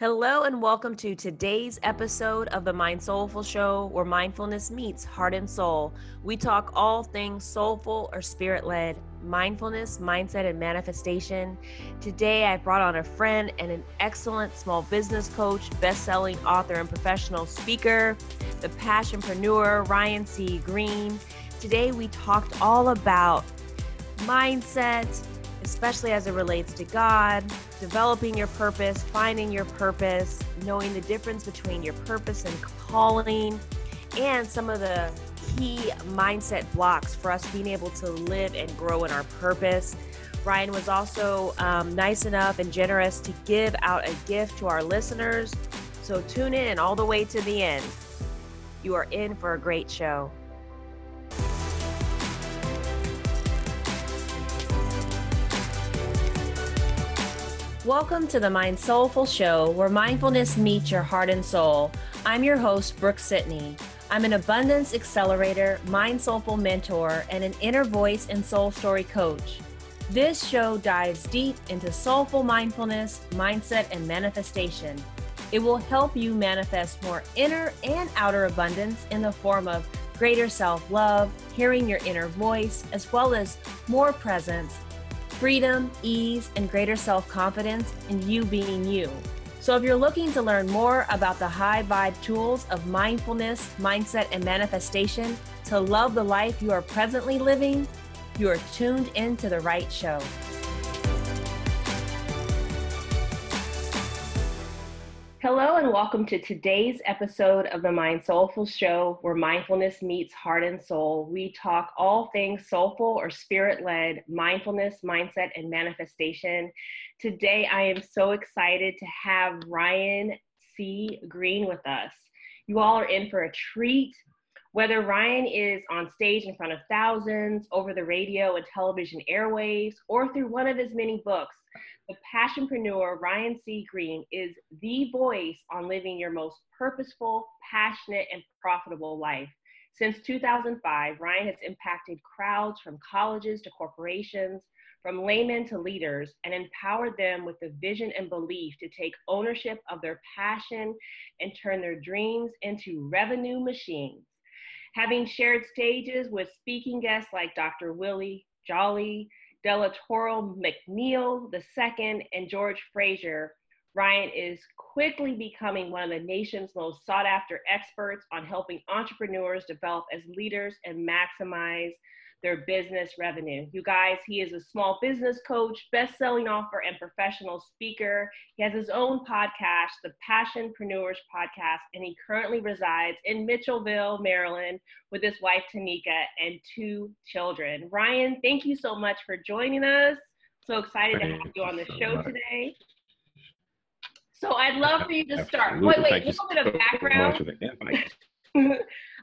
Hello, and welcome to today's episode of the Mind Soulful Show, where mindfulness meets heart and soul. We talk all things soulful or spirit led, mindfulness, mindset, and manifestation. Today, I brought on a friend and an excellent small business coach, best selling author, and professional speaker, the passionpreneur, Ryan C. Greene. Today, we talked all about mindset, especially as it relates to God, developing your purpose, finding your purpose, knowing the difference between your purpose and calling, and some of the key mindset blocks for us being able to live and grow in our purpose. Ryan was also um, nice enough and generous to give out a gift to our listeners. So tune in all the way to the end. You are in for a great show. Welcome to the Mind Soulful Show, where mindfulness meets your heart and soul. I'm your host, Brooke-Sidney. I'm an abundance accelerator, mind soulful mentor, and an inner voice and soul story coach. This show dives deep into soulful mindfulness, mindset, and manifestation. It will help you manifest more inner and outer abundance in the form of greater self love, hearing your inner voice, as well as more presence freedom, ease, and greater self confidence in you being you. So, if you're looking to learn more about the high vibe tools of mindfulness, mindset, and manifestation to love the life you are presently living, you are tuned into the right show. Hello, and welcome to today's episode of the Mind Soulful Show, where mindfulness meets heart and soul. We talk all things soulful or spirit led mindfulness, mindset, and manifestation. Today, I am so excited to have Ryan C. Greene with us. You all are in for a treat. Whether Ryan is on stage in front of thousands, over the radio and television airwaves, or through one of his many books, the passionpreneur Ryan C. Greene is the voice on living your most purposeful, passionate, and profitable life. Since 2005, Ryan has impacted crowds from colleges to corporations, from laymen to leaders, and empowered them with the vision and belief to take ownership of their passion and turn their dreams into revenue machines. Having shared stages with speaking guests like Dr. Willie Jolley, Della Toro McNeil II, and George Fraser, Ryan is quickly becoming one of the nation's most sought after experts on helping entrepreneurs develop as leaders and maximize their business revenue. You guys, he is a small business coach, best-selling author, and professional speaker. He has his own podcast, the Passionpreneurs Podcast, and he currently resides in Mitchellville, Maryland, with his wife Tyneka and two children. Ryan, thank you so much for joining us. So excited thank to have you on the show much. today. So I'd love for you to start. Absolutely. Wait, wait, a little bit of background.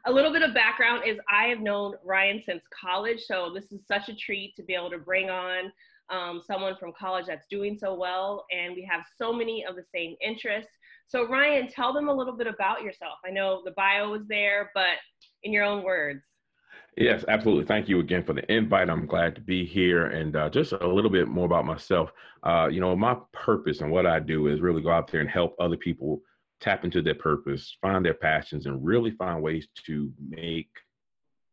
a little bit of background is I have known Ryan since college, so this is such a treat to be able to bring on um, someone from college that's doing so well, and we have so many of the same interests. So, Ryan, tell them a little bit about yourself. I know the bio is there, but in your own words. Yes, absolutely. Thank you again for the invite. I'm glad to be here. And uh, just a little bit more about myself. Uh, you know, my purpose and what I do is really go out there and help other people tap into their purpose, find their passions, and really find ways to make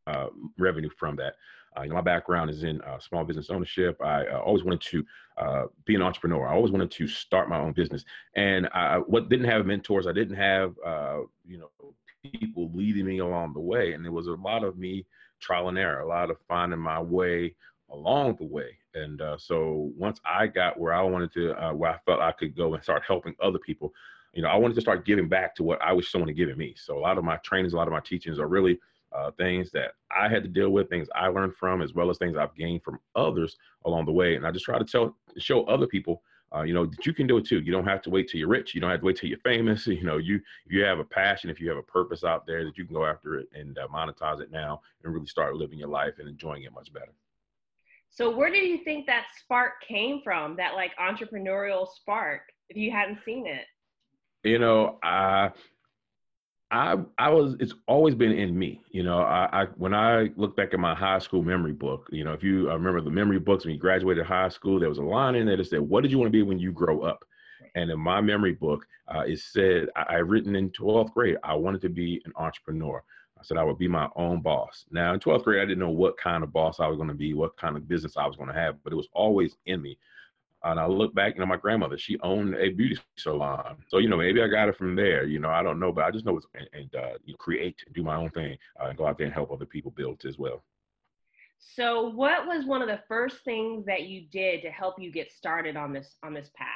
uh, revenue from that. Uh, you know, my background is in uh, small business ownership. I uh, always wanted to uh, be an entrepreneur. I always wanted to start my own business. And I what didn't have mentors. I didn't have uh, you know people leading me along the way. And there was a lot of me trial and error, a lot of finding my way along the way. And so once I got where I wanted to, where I felt I could go and start helping other people, you know, I wanted to start giving back to what I wish someone had given me. So a lot of my trainings, a lot of my teachings are really uh, things that I had to deal with, things I learned from, as well as things I've gained from others along the way. And I just try to tell, show other people, uh, you know, that you can do it too. You don't have to wait till you're rich. You don't have to wait till you're famous. You know, you if you have a passion, if you have a purpose out there, that you can go after it and uh, monetize it now and really start living your life and enjoying it much better. So, where do you think that spark came from? That like entrepreneurial spark, if you hadn't seen it? You know, I, I, I was. It's always been in me. You know, I, I when I look back at my high school memory book, you know, if you I remember the memory books when you graduated high school, there was a line in there that said, "What did you want to be when you grow up?" And in my memory book, uh, it said I, I written in 12th grade, I wanted to be an entrepreneur. I said I would be my own boss. Now in 12th grade, I didn't know what kind of boss I was going to be, what kind of business I was going to have, but it was always in me. And I look back, you know, my grandmother, she owned a beauty salon. So, you know, maybe I got it from there. You know, I don't know, but I just know it's and, and uh, you create, do my own thing, uh, and go out there and help other people build as well. So, what was one of the first things that you did to help you get started on this on this path?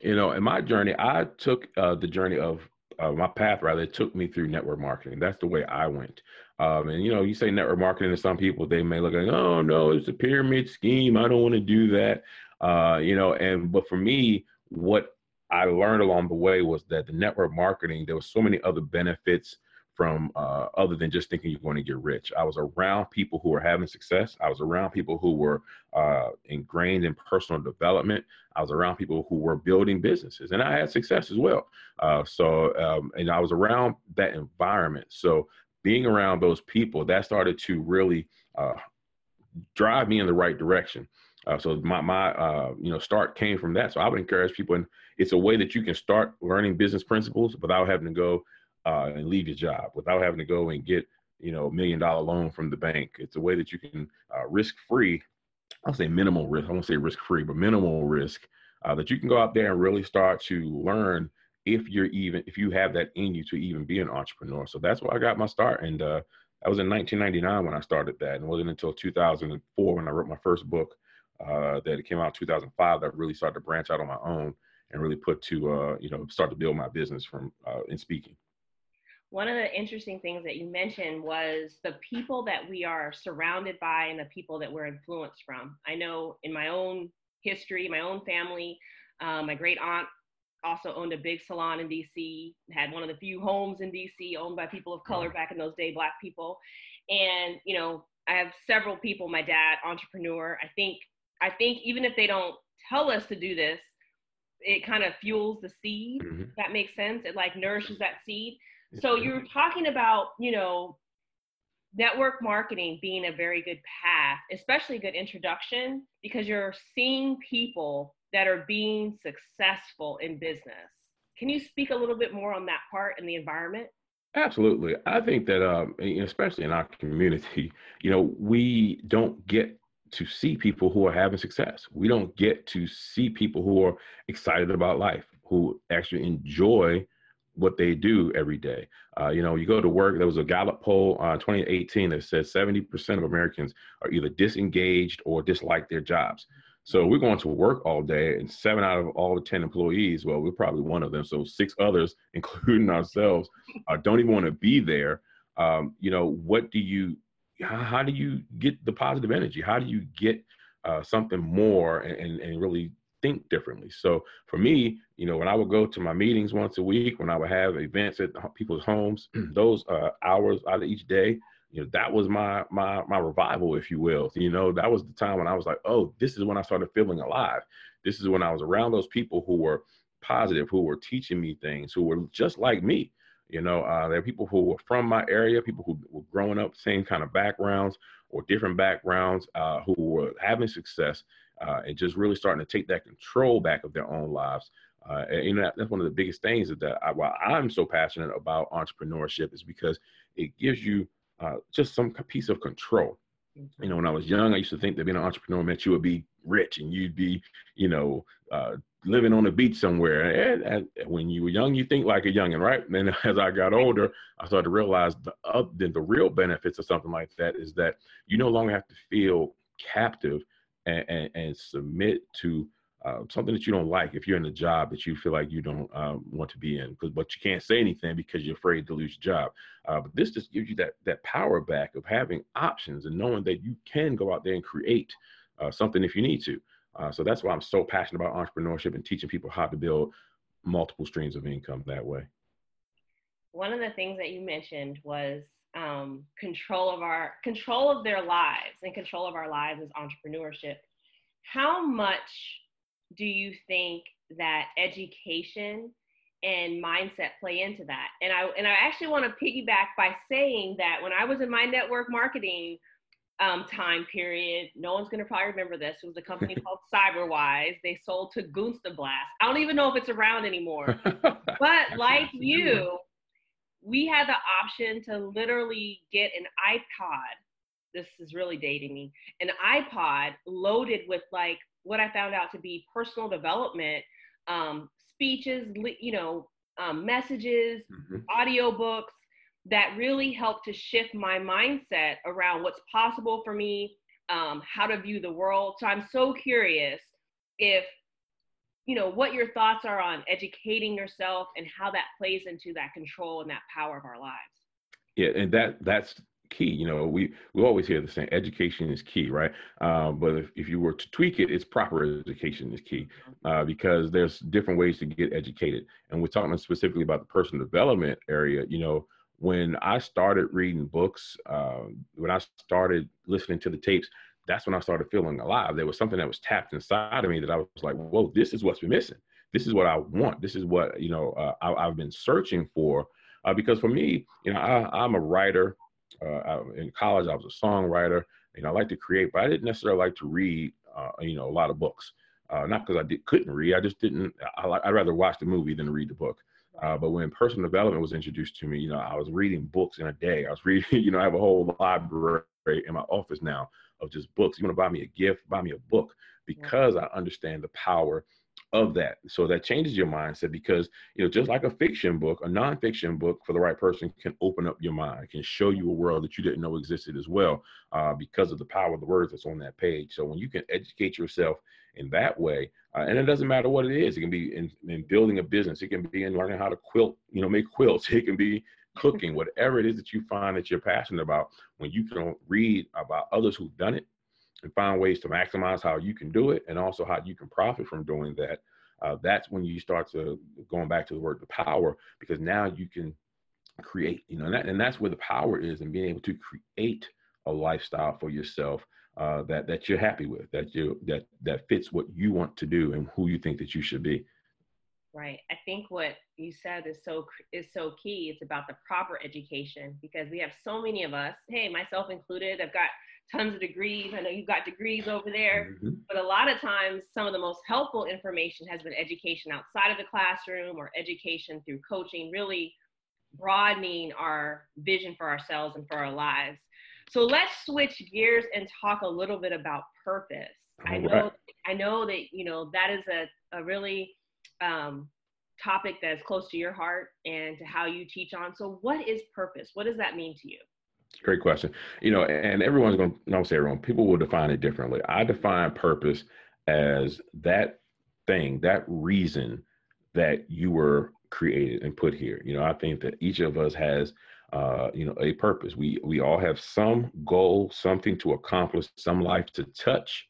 You know, in my journey, I took uh, the journey of uh, my path rather it took me through network marketing. That's the way I went. Um, and you know, you say network marketing to some people, they may look like, oh no, it's a pyramid scheme. I don't want to do that. Uh, you know, and but for me, what I learned along the way was that the network marketing, there was so many other benefits from uh, other than just thinking you're going to get rich. I was around people who were having success. I was around people who were uh, ingrained in personal development. I was around people who were building businesses, and I had success as well. Uh, so, um, and I was around that environment. So, being around those people, that started to really uh, drive me in the right direction. Uh, so my my uh, you know start came from that. So I would encourage people, and it's a way that you can start learning business principles without having to go uh, and leave your job without having to go and get you know a million dollar loan from the bank. It's a way that you can uh, risk free. I'll say minimal risk. I won't say risk free, but minimal risk uh, that you can go out there and really start to learn if you're even if you have that in you to even be an entrepreneur. So that's where I got my start, and uh, that was in 1999 when I started that, and it wasn't until 2004 when I wrote my first book uh, that it came out 2005 that really started to branch out on my own and really put to uh, you know start to build my business from uh, in speaking one of the interesting things that you mentioned was the people that we are surrounded by and the people that we're influenced from. I know in my own history, my own family, um, my great aunt also owned a big salon in DC, had one of the few homes in DC owned by people of color back in those days, Black people. And, you know, I have several people, my dad, entrepreneur. I think, I think even if they don't tell us to do this, it kind of fuels the seed. Mm-hmm. That makes sense. It like nourishes that seed. So you're talking about, you know, network marketing being a very good path, especially a good introduction, because you're seeing people that are being successful in business. Can you speak a little bit more on that part and the environment? Absolutely. I think that, um, especially in our community, you know, we don't get to see people who are having success. We don't get to see people who are excited about life, who actually enjoy what they do every day. Uh, you know, you go to work, there was a Gallup poll uh, 2018 that says 70% of Americans are either disengaged or dislike their jobs. So we're going to work all day, and seven out of all the 10 employees, well, we're probably one of them. So six others, including ourselves, uh, don't even want to be there. Um, you know, what do you, how, how, do you get the positive energy? How do you get uh, something more and, and, really think differently. So for me, you know, when I would go to my meetings once a week, when I would have events at people's homes, those uh, hours out of each day, you know, that was my my my revival, if you will. You know, that was the time when I was like, oh, this is when I started feeling alive. This is when I was around those people who were positive, who were teaching me things, who were just like me. You know, uh, there are people who were from my area, people who were growing up, same kind of backgrounds or different backgrounds, uh, who were having success uh, and just really starting to take that control back of their own lives. Uh, and you know, that's one of the biggest things that I, why I'm so passionate about entrepreneurship is because it gives you uh, just some piece of control. Mm-hmm. You know, when I was young, I used to think that being an entrepreneur meant you would be rich and you'd be, you know, uh, living on a beach somewhere. And, and, when you were young, you think like a youngin', right? And then as I got older, I started to realize the uh, the, the real benefits of something like that is that you no longer have to feel captive and, and, and submit to uh, something that you don't like if you're in a job that you feel like you don't um, want to be in because but you can't say anything because you're afraid to lose your job. Uh, but this just gives you that that power back of having options and knowing that you can go out there and create uh, something if you need to. Uh, so that's why i'm so passionate about entrepreneurship and teaching people how to build multiple streams of income that way. One of the things that you mentioned was um, control of our control of their lives and control of our lives is entrepreneurship. How much do you think that education and mindset play into that and i and i actually want to piggyback by saying that when i was in my network marketing um, time period. No one's gonna probably remember this. It was a company called CyberWize. They sold to Gunstablast. I don't even know if it's around anymore. but like you, we had the option to literally get an iPod. This is really dating me. An iPod loaded with like what I found out to be personal development, um, speeches, you know, um, messages, mm-hmm. audiobooks that really helped to shift my mindset around what's possible for me, um, how to view the world. So I'm so curious if you know what your thoughts are on educating yourself and how that plays into that control and that power of our lives yeah and that that's key you know we we always hear the same education is key right um, but if, if you were to tweak it it's proper education is key mm-hmm. uh, because there's different ways to get educated and we're talking specifically about the personal development area you know when i started reading books uh, when i started listening to the tapes that's when I started feeling alive. There was something that was tapped inside of me that I was like, whoa, this is what's been missing. This is what I want. This is what, you know, uh, I, have been searching for. Uh, because for me, you know, I, am a writer. Uh, in college, I was a songwriter. You know, I like to create, but I didn't necessarily like to read, uh, you know, a lot of books. Uh, not because I did, couldn't read. I just didn't. I, would rather watch the movie than read the book. Uh, but when personal development was introduced to me, you know, I was reading books in a day. I was reading, you know, I have a whole library in my office now of just books. You want to buy me a gift, buy me a book because I understand the power of that. So that changes your mindset because, you know, just like a fiction book, a nonfiction book for the right person can open up your mind, can show you a world that you didn't know existed as well uh, because of the power of the words that's on that page. So when you can educate yourself in that way, uh, and it doesn't matter what it is, it can be in, in building a business, it can be in learning how to quilt, you know, make quilts, it can be cooking, whatever it is that you find that you're passionate about, when you can read about others who've done it and find ways to maximize how you can do it and also how you can profit from doing that, uh, that's when you start to going back to the word the power because now you can create, you know, and, that, and that's where the power is in being able to create a lifestyle for yourself uh, that that you're happy with, that you that that fits what you want to do and who you think that you should be. Right. I think what you said is so is so key. It's about the proper education because we have so many of us. Hey, myself included. I've got tons of degrees. I know you've got degrees over there, mm-hmm. but a lot of times, some of the most helpful information has been education outside of the classroom or education through coaching, really broadening our vision for ourselves and for our lives. So let's switch gears and talk a little bit about purpose. I know, I know that you know that is a, a really um, topic that is close to your heart and to how you teach on. So, what is purpose? What does that mean to you? Great question. You know, and everyone's going to, not say everyone, people will define it differently. I define purpose as that thing, that reason that you were created and put here. You know, I think that each of us has, uh, you know, a purpose. We we all have some goal, something to accomplish, some life to touch,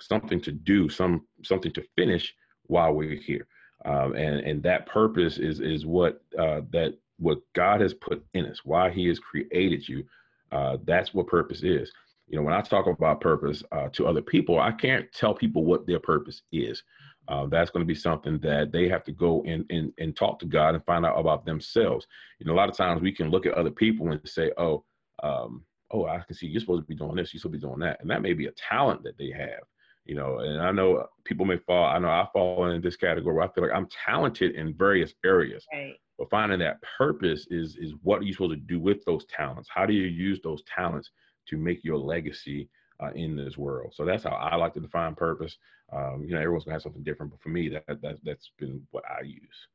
something to do, some something to finish while we're here um, and and that purpose is is what uh, that what God has put in us, why He has created you. Uh, that's what purpose is. You know, when I talk about purpose uh, to other people, I can't tell people what their purpose is. Uh, that's going to be something that they have to go and, and and talk to God and find out about themselves. You know, a lot of times we can look at other people and say, "Oh, um, oh, I can see you're supposed to be doing this, you're supposed to be doing that," and that may be a talent that they have you know and i know people may fall i know i fall in this category where i feel like i'm talented in various areas right. But finding that purpose is is what are you supposed to do with those talents. How do you use those talents to make your legacy uh, in this world? So that's how i like to define purpose. Um, you know everyone's gonna have something different but for me that, that that's been what i use.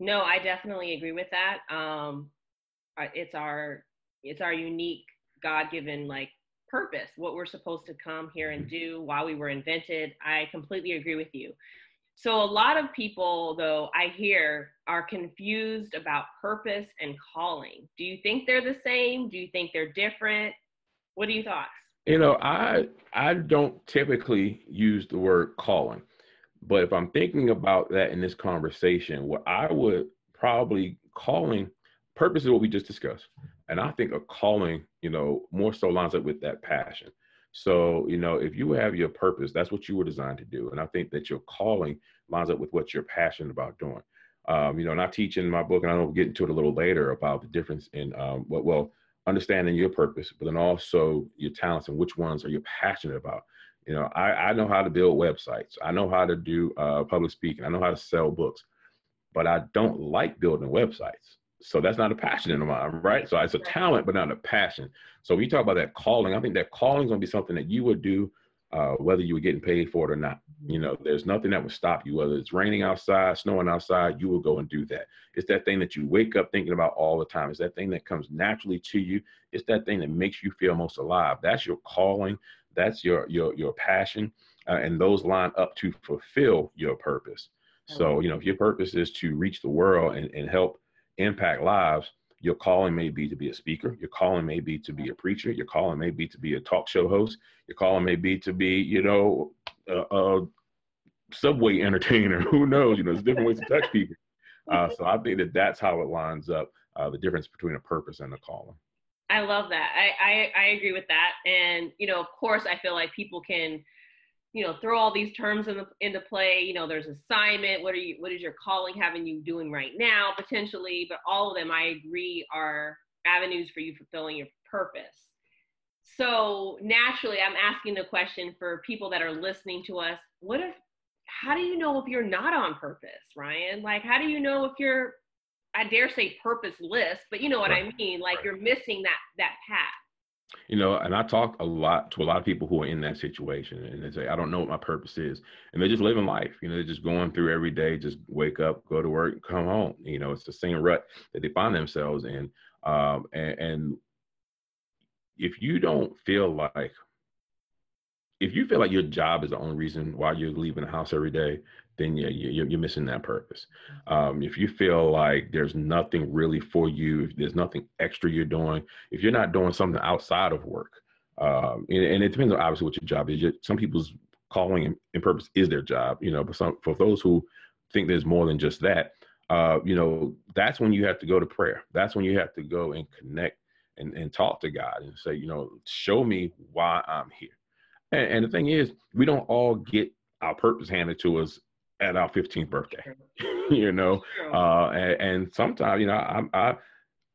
No i definitely agree with that. Um, it's our it's our unique god-given like purpose, what we're supposed to come here and do, why we were invented. I completely agree with you. So, a lot of people, though, I hear are confused about purpose and calling. Do you think they're the same? Do you think they're different? What are your thoughts? You know, I I don't typically use the word calling, but if I'm thinking about that in this conversation, what I would probably calling purpose is what we just discussed. And I think a calling, you know, more so lines up with that passion. So, you know, if you have your purpose, that's what you were designed to do. And I think that your calling lines up with what you're passionate about doing. Um, you know, and I teach in my book, and I will get into it a little later about the difference in um, what, well, understanding your purpose, but then also your talents and which ones are you passionate about. You know, I, I know how to build websites. I know how to do uh, public speaking. I know how to sell books, but I don't like building websites. So that's not a passion in mine, right? So it's a talent, but not a passion. So when you talk about that calling, I think that calling is going to be something that you would do uh, whether you were getting paid for it or not. You know, there's nothing that would stop you. Whether it's raining outside, snowing outside, you will go and do that. It's that thing that you wake up thinking about all the time. It's that thing that comes naturally to you. It's that thing that makes you feel most alive. That's your calling. That's your your your passion, uh, and those line up to fulfill your purpose. So you know, if your purpose is to reach the world and, and help impact lives, your calling may be to be a speaker. Your calling may be to be a preacher. Your calling may be to be a talk show host. Your calling may be to be, you know, a, a subway entertainer. Who knows? You know, there's different ways to touch people. Uh, so I think that that's how it lines up uh, the difference between a purpose and a calling. I love that. I, I I agree with that. And you know, of course, I feel like people can you know throw all these terms in the, into play you know there's assignment what are you what is your calling having you doing right now potentially but all of them i agree are avenues for you fulfilling your purpose so naturally i'm asking the question for people that are listening to us what if how do you know if you're not on purpose ryan like how do you know if you're i dare say purposeless but you know what right. i mean like right. you're missing that that path you know, and I talk a lot to a lot of people who are in that situation and they say, I don't know what my purpose is. And they're just living life. You know, they're just going through every day, just wake up, go to work, come home. You know, it's the same rut that they find themselves in. Um, and, and if you don't feel like, if you feel like your job is the only reason why you're leaving the house every day, then yeah, you're, you're missing that purpose. Um, if you feel like there's nothing really for you, if there's nothing extra you're doing, if you're not doing something outside of work, um, and, and, it depends on obviously what your job is. Some people's calling and, and, purpose is their job, you know, but some for those who think there's more than just that, uh, you know, that's when you have to go to prayer. That's when you have to go and connect and, and talk to God and say, you know, show me why I'm here. And, and the thing is, we don't all get our purpose handed to us at our 15th birthday, you know, uh, and, and, sometimes, you know, I, I,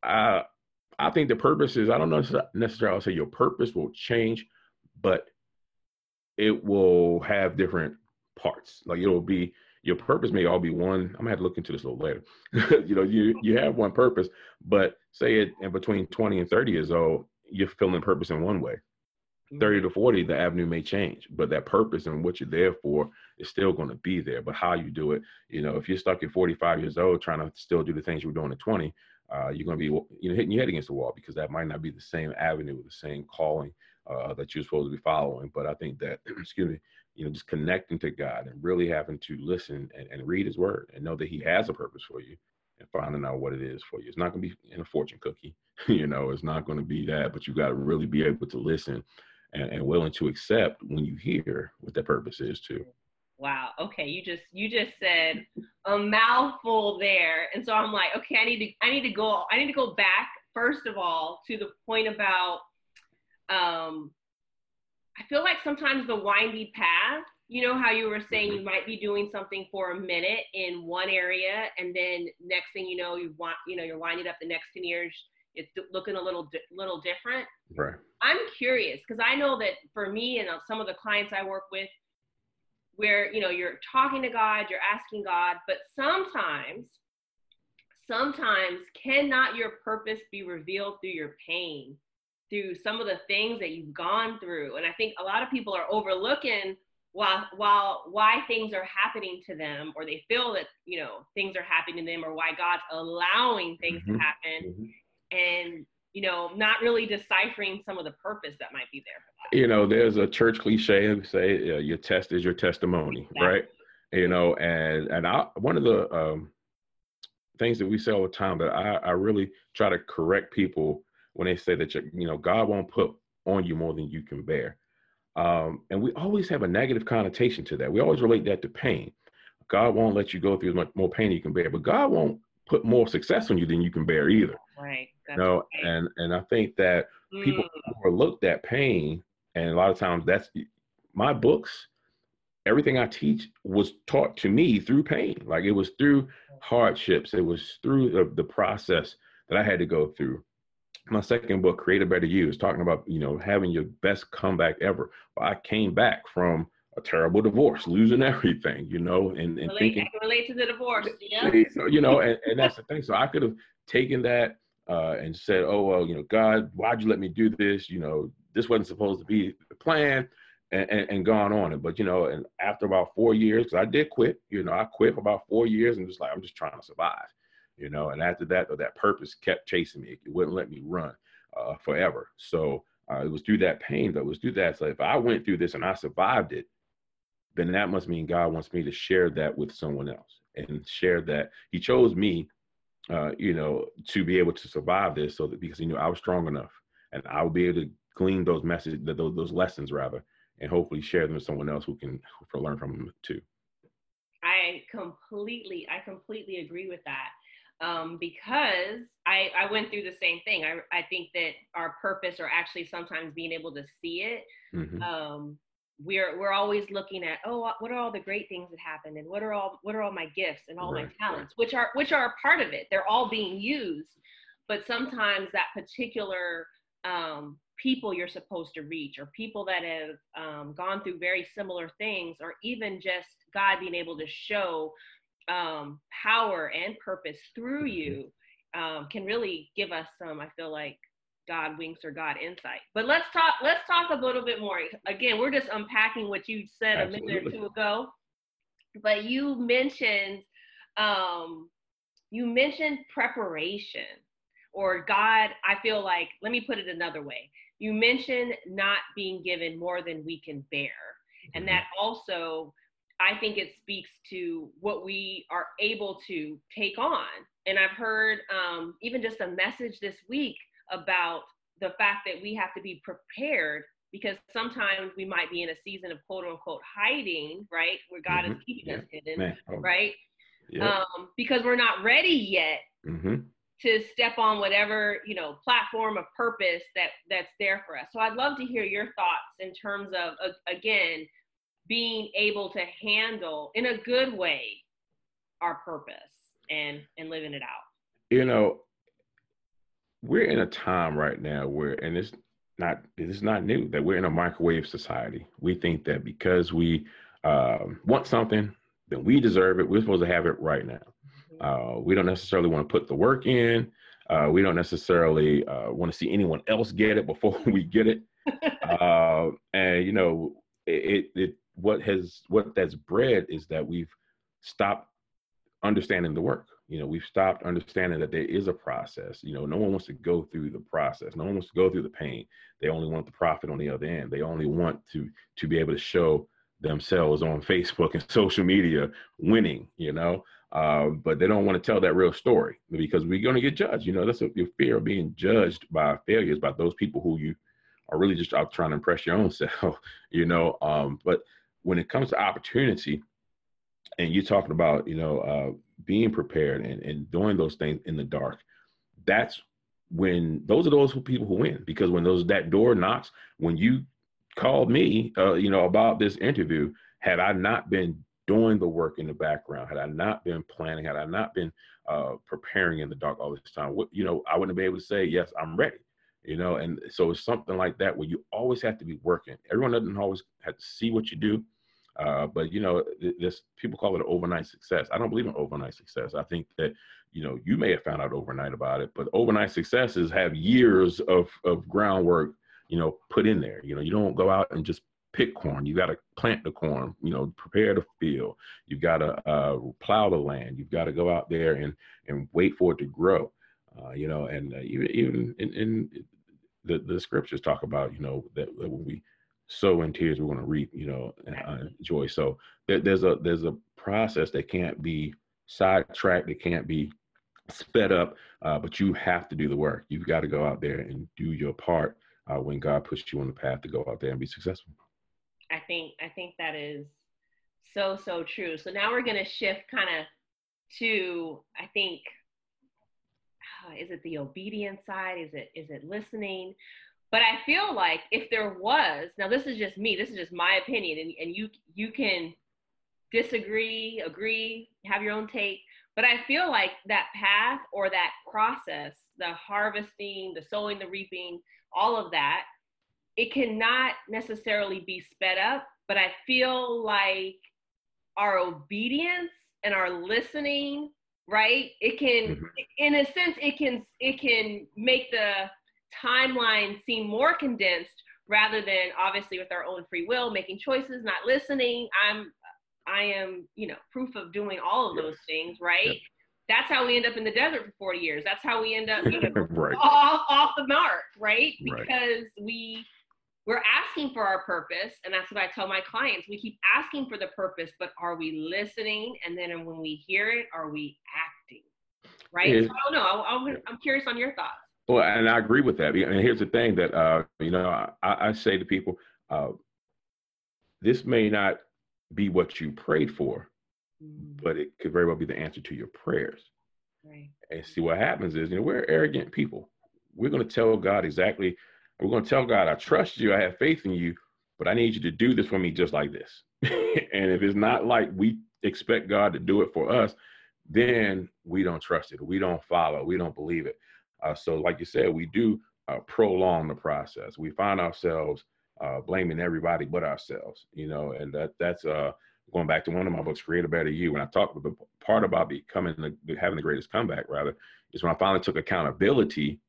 I, I think the purpose is, I don't know necessarily say your purpose will change, but it will have different parts. Like it'll be, your purpose may all be one. I'm gonna have to look into this a little later. you know, you, you have one purpose, but say it in between 20 and 30 years old, you're filling purpose in one way. 30 to 40, the avenue may change, but that purpose and what you're there for is still going to be there. But how you do it, you know, if you're stuck at 45 years old trying to still do the things you were doing at 20, uh, you're going to be, you know, hitting your head against the wall because that might not be the same avenue, the same calling uh, that you're supposed to be following. But I think that, excuse me, you know, just connecting to God and really having to listen and, and read His Word and know that He has a purpose for you and finding out what it is for you. It's not going to be in a fortune cookie, you know, it's not going to be that, but you got to really be able to listen and, and willing to accept when you hear what that purpose is too. Wow. Okay. You just you just said a mouthful there, and so I'm like, okay, I need to I need to go I need to go back first of all to the point about. Um, I feel like sometimes the windy path. You know how you were saying you mm-hmm. might be doing something for a minute in one area, and then next thing you know, you want you know you're winding up the next ten years it's looking a little little different. Right. I'm curious because I know that for me and uh, some of the clients I work with, where you know you're talking to God, you're asking God, but sometimes, sometimes cannot your purpose be revealed through your pain, through some of the things that you've gone through, and I think a lot of people are overlooking while while why things are happening to them or they feel that you know things are happening to them or why god's allowing things mm-hmm. to happen. Mm-hmm. And you know not really deciphering some of the purpose that might be there you know there's a church cliche say uh, your test is your testimony exactly. right? You know and and i one of the um, things that we say all the time that I, I really try to correct people when they say that you know god won't put on you more than you can bear. Um, and we always have a negative connotation to that. We always relate that to pain. God won't let you go through as much more pain you can bear but god won't put more success on you than you can bear either right you know, right. and and I think that mm. people overlook that pain, and a lot of times that's my books. Everything I teach was taught to me through pain. Like it was through hardships. It was through the, the process that I had to go through my second book, Create a Better You, is talking about, you know, having your best comeback ever. I came back from a terrible divorce, losing everything, you know, and, and relate, thinking. I can relate to the divorce, yeah. You know, and, and that's the thing. So I could have taken that uh, and said, oh, well, you know, God, why'd you let me do this? You know, this wasn't supposed to be the plan. And, and, and gone on it. But, you know, and after about four years, because I did quit, you know, I quit for about four years and just like, I'm just trying to survive you know. And after that, that purpose kept chasing me. It wouldn't let me run uh, forever. So uh, it was through that pain that was through that. So if I went through this and I survived it, then that must mean God wants me to share that with someone else and share that He chose me, uh, you know, to be able to survive this, so that because He knew I was strong enough and I would be able to glean those messages, those, those lessons rather, and hopefully share them with someone else who can learn from them too. I completely, I completely agree with that um, because I, I went through the same thing. I, I think that our purpose, or actually sometimes being able to see it, mm-hmm. um, we're we're always looking at oh what are all the great things that happened and what are all what are all my gifts and all right, my talents right. which are which are a part of it they're all being used but sometimes that particular um, people you're supposed to reach or people that have um, gone through very similar things or even just god being able to show um, power and purpose through mm-hmm. you um, can really give us some, I feel like, God winks or God insight. But let's talk. Let's talk a little bit more. Again, we're just unpacking what you said Absolutely. a minute or two ago. But you mentioned, um, you mentioned preparation, or God. I feel like. Let me put it another way. You mentioned not being given more than we can bear, and mm-hmm. that also I think it speaks to what we are able to take on. And I've heard um, even just a message this week about the fact that we have to be prepared because sometimes we might be in a season of quote unquote hiding, right? Where God mm-hmm. is keeping yeah. us hidden, oh. right? Yeah. Um, because we're not ready yet mm-hmm. to step on whatever you know platform of purpose that that's there for us. So I'd love to hear your thoughts in terms of uh, again being able to handle in a good way our purpose and and living it out you know we're in a time right now where and it's not it's not new that we're in a microwave society. We think that because we um, want something then we deserve it. We're supposed to have it right now. Mm-hmm. uh, we don't necessarily want to put the work in. Uh, we don't necessarily uh, want to see anyone else get it before we get it. Uh, and you know it, it what has what that's bred is that we've stopped understanding the work you know we've stopped understanding that there is a process you know no one wants to go through the process no one wants to go through the pain. They only want the profit on the other end. They only want to to be able to show themselves on facebook and social media winning you know? Uh, but they don't want to tell that real story because we're going to get judged you know? That's your fear of being judged by failures by those people who you are really just out trying to impress your own self you know? Um, but when it comes to opportunity, and you're talking about, you know, uh, being prepared and, and doing those things in the dark, that's when those are those people who win. Because when those that door knocks, when you called me, uh, you know, about this interview, had I not been doing the work in the background, had I not been planning, had I not been uh, preparing in the dark all this time, what, you know, I wouldn't be able to say, yes, I'm ready you know and so it's something like that where you always have to be working everyone doesn't always have to see what you do uh, but you know this people call it an overnight success. I don't believe in overnight success. I think that you know you may have found out overnight about it but overnight successes have years of of groundwork you know put in there. You know you don't go out and just pick corn. You got to plant the corn you know prepare the field. You've got to uh, plow the land. You've got to go out there and and wait for it to grow. Uh, you know, and uh, even even in, in, the the scriptures talk about you know that, that when we sow in tears, we're going to reap you know uh, joy. So there, there's a there's a process that can't be sidetracked. It can't be sped up, uh, but you have to do the work. You've got to go out there and do your part uh, when God puts you on the path to go out there and be successful. I think I think that is so so true. So now we're going to shift kind of to I think is it the obedience side? Is it is it listening? But I feel like if there was, now this is just me, this is just my opinion, and, and you you can disagree, agree, have your own take. But I feel like that path or that process, the harvesting, the sowing, the reaping, all of that, it cannot necessarily be sped up. But I feel like our obedience and our listening, right? It can, mm-hmm. in a sense, it can it can make the timeline seem more condensed rather than obviously with our own free will making choices not listening. I'm i am you know proof of doing all of those things right? That's how we end up in the desert for 40 years. That's how we end up you know, right. off, off the mark right? Because right. we we're asking for our purpose and that's what i tell my clients. We keep asking for the purpose but are we listening? And then when we hear it are we acting? Right? So i don't know. I, i'm curious on your thoughts well, and I agree with that. And here's the thing that uh, you know I, I say to people, uh, this may not be what you prayed for, mm. but it could very well be the answer to your prayers. Right. And see what happens is, you know, we're arrogant people. We're going to tell God exactly. We're going to tell God, I trust you, I have faith in you, but I need you to do this for me just like this. and if it's not like we expect God to do it for us, then we don't trust it. We don't follow. We don't believe it. Uh, so, like you said, we do uh, prolong the process. We find ourselves uh, blaming everybody but ourselves, you know, and that that's uh, going back to one of my books, Create a Better You. When I talk about the part about becoming the, having the greatest comeback, rather, is when I finally took accountability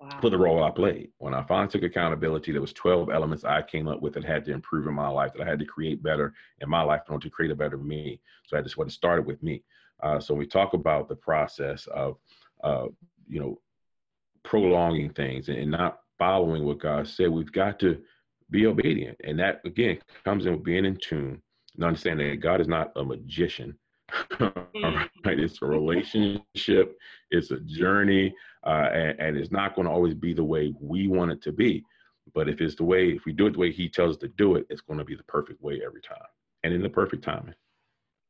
wow. for the role I played. When I finally took accountability, there was 12 elements I came up with that had to improve in my life, that I had to create better in my life in order to create a better me. So I just what it started with me. Uh, so we talk about the process of, uh, you know, prolonging things and not following what God said. We've got to be obedient. And that, again, comes in with being in tune and understanding that God is not a magician. All right, it's a relationship, it's a journey, uh, and, and it's not going to always be the way we want it to be. But if it's the way, if we do it the way He tells us to do it, it's going to be the perfect way every time and in the perfect timing.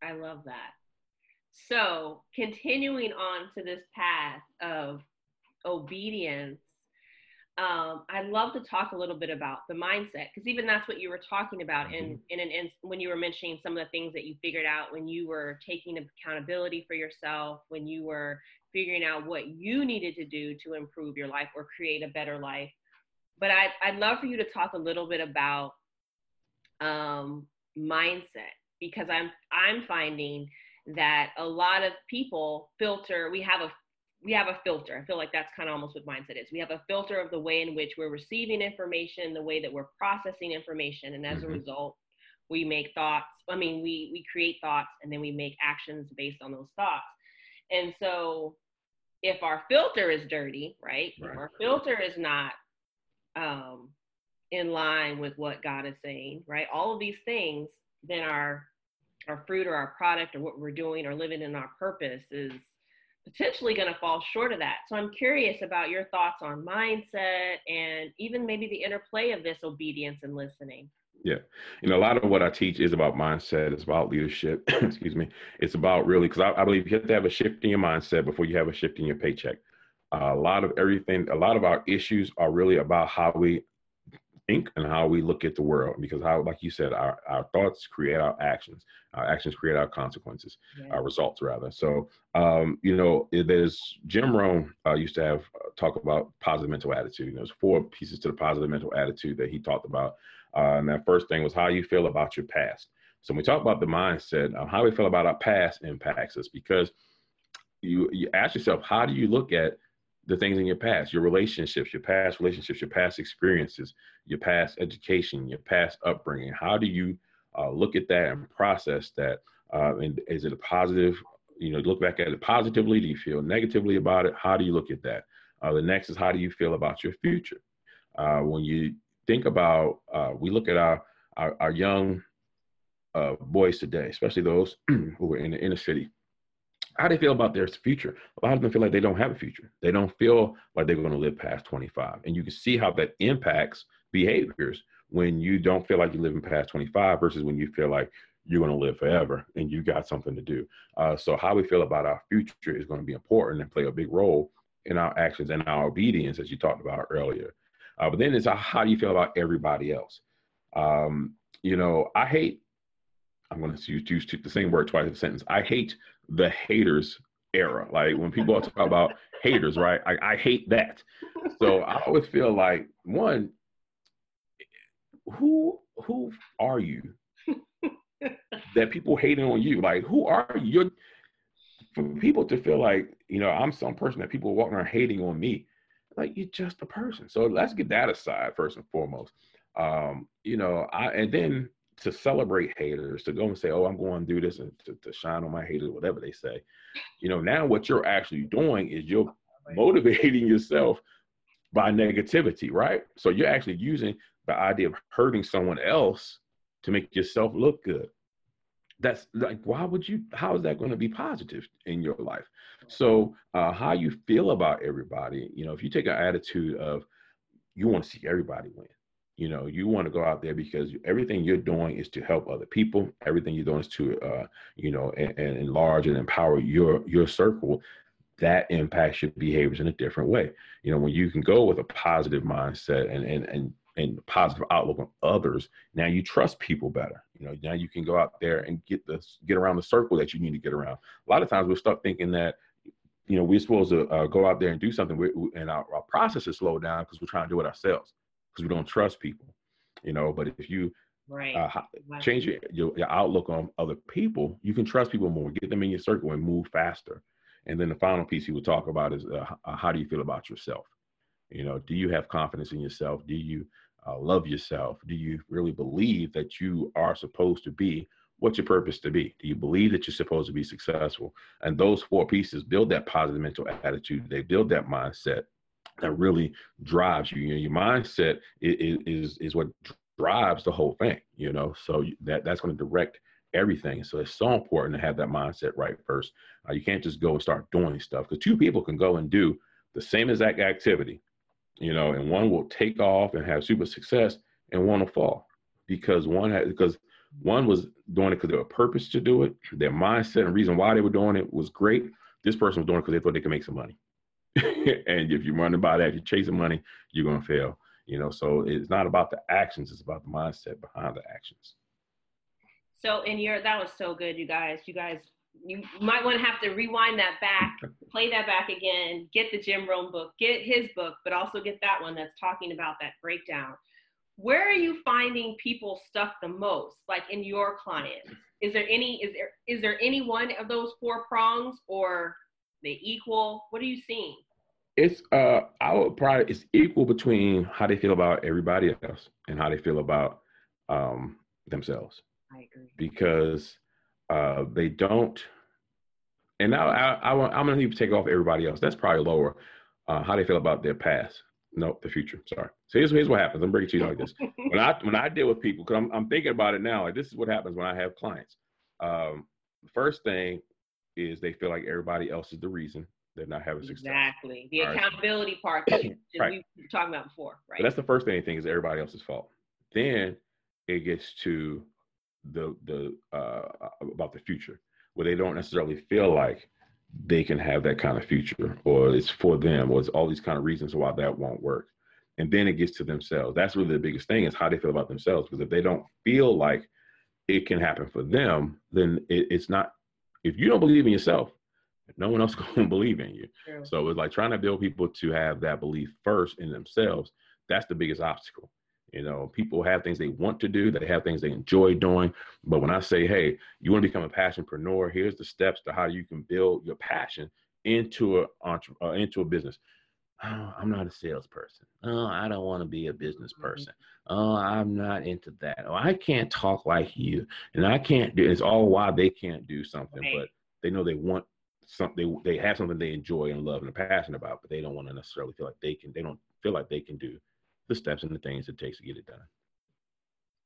I love that. So, continuing on to this path of obedience, um, I'd love to talk a little bit about the mindset because even that's what you were talking about in mm-hmm. in an in, when you were mentioning some of the things that you figured out when you were taking accountability for yourself, when you were figuring out what you needed to do to improve your life or create a better life. But I, I'd love for you to talk a little bit about um, mindset because I'm I'm finding that a lot of people filter. We have a we have a filter. I feel like that's kind of almost what mindset is. We have a filter of the way in which we're receiving information, the way that we're processing information, and as mm-hmm. a result, we make thoughts. I mean, we we create thoughts and then we make actions based on those thoughts. And so, if our filter is dirty, right? right. If our filter is not um, in line with what God is saying, right? All of these things, then our our fruit or our product or what we're doing or living in our purpose is potentially going to fall short of that. So I'm curious about your thoughts on mindset and even maybe the interplay of this obedience and listening. Yeah. Know, a lot of what I teach is about mindset. It's about leadership. Excuse me. It's about really, because I, I, believe you have to have a shift in your mindset before you have a shift in your paycheck. Uh, a lot of everything, a lot of our issues are really about how we think and how we look at the world. Because how like you said our, our thoughts create our actions. Our actions create our consequences yeah. our results rather. So um, you know there's jim rohn uh, used to have uh, talk about positive mental attitude. And there's four pieces to the positive mental attitude that he talked about uh, and that first thing was how you feel about your past. So when we talk about the mindset uh, how we feel about our past impacts us because you you ask yourself how do you look at the things in your past, your relationships, your past relationships, your past experiences, your past education, your past upbringing. How do you uh, look at that and process that? Uh, and is it a positive? You know, look back at it positively. Do you feel negatively about it? How do you look at that? Uh, the next is how do you feel about your future? Uh, when you think about, uh, we look at our our, our young uh, boys today, especially those who are in the inner city how they feel about their future? A lot of them feel like they don't have a future. They don't feel like they're going to live past 25. And you can see how that impacts behaviors when you don't feel like you're living past 25 versus when you feel like you're going to live forever and you got something to do. Uh, so how we feel about our future is going to be important and play a big role in our actions and our obedience, as you talked about earlier. Uh, but then it's how do you feel about everybody else? Um, you know, I hate. I'm going to use, use the same word twice in a sentence. I hate the haters era. Like when people talk about haters, right? I, I hate that. So I always feel like one, who who are you that people hating on you? Like who are you? For people to feel like you know I'm some person that people are walking around hating on me, like you're just a person. So let's get that aside first and foremost. Um, you know, I and then to celebrate haters, to go and say, "Oh, I'm going to do this," and to, to shine on my haters, whatever they say. You know, now what you're actually doing is you're motivating yourself by negativity, right? So you're actually using the idea of hurting someone else to make yourself look good. That's like, why would you? How is that going to be positive in your life? So, uh, how you feel about everybody, you know, if you take an attitude of you want to see everybody win, you know you want to go out there because everything you're doing is to help other people. Everything you're doing is to uh, you know and, and enlarge and empower your your circle. That impacts your behaviors in a different way. You know when you can go with a positive mindset and and and and positive outlook on others now you trust people better. You know now you can go out there and get the get around the circle that you need to get around. A lot of times we're stuck thinking that you know we're supposed to uh, go out there and do something. And our, our process is slowed down because we're trying to do it ourselves because we don't trust people, you know. But if you right. uh, change your, your, your outlook on other people, you can trust people more, get them in your circle, and move faster. And then the final piece he would talk about is uh, uh, how do you feel about yourself? You know, do you have confidence in yourself? Do you uh, love yourself? Do you really believe that you are supposed to be what's your purpose to be? Do you believe that you're supposed to be successful? And those four pieces build that positive mental attitude. They build that mindset that really drives you. you know, your mindset is, is is what drives the whole thing. You know, so that that's going to direct everything. So it's so important to have that mindset right first. Uh, you can't just go and start doing stuff because two people can go and do the same exact activity, you know, and one will take off and have super success, and one will fall because one had because one was doing it because they were purpose to do it. Their mindset and reason why they were doing it was great. This person was doing it because they thought they could make some money. and if you're running by that, you're chasing money, you're gonna fail. You know, so it's not about the actions; it's about the mindset behind the actions. So, in your that was so good, you guys. You guys, you might want to have to rewind that back, play that back again, get the Jim Rohn book, get his book, but also get that one that's talking about that breakdown. Where are you finding people stuck the most, like in your clients? Is there any? Is there is there any one of those four prongs, or they equal? What are you seeing? It's uh I would probably it's equal between how they feel about everybody else and how they feel about um themselves. I agree. Because uh they don't and now I, I, I I'm gonna need to take off everybody else. That's probably lower. Uh, how they feel about their past. No, the future. Sorry. So here's, here's what happens. I'm breaking to you like this. when I when I deal with people, because I'm I'm thinking about it now. Like this is what happens when I have clients. Um, the first thing is they feel like everybody else is the reason they're not having success. Exactly. The All accountability right. part that, right. we were talking about before, right? So that's the first thing they think is everybody else's fault. Then it gets to the the uh, about the future where they don't necessarily feel like they can have that kind of future or it's for them or it's all these kind of reasons why that won't work and then it gets to themselves that's really the biggest thing is how they feel about themselves because if they don't feel like it can happen for them then it, it's not if you don't believe in yourself, no one else gonna believe in you. True. So it's like trying to build people to have that belief first in themselves. That's the biggest obstacle. You know, people have things they want to do, they have things they enjoy doing. But when I say, hey, you want to become a passionpreneur, here's the steps to how you can build your passion into a uh, into a business oh, I'm not a salesperson. Oh, I don't want to be a business mm-hmm. person. Oh, I'm not into that. Oh, I can't talk like you, and I can't do. It's all why they can't do something, right. but they know they want something. They, they have something they enjoy and love and are passionate about, but they don't want to necessarily feel like they can. They don't feel like they can do the steps and the things it takes to get it done.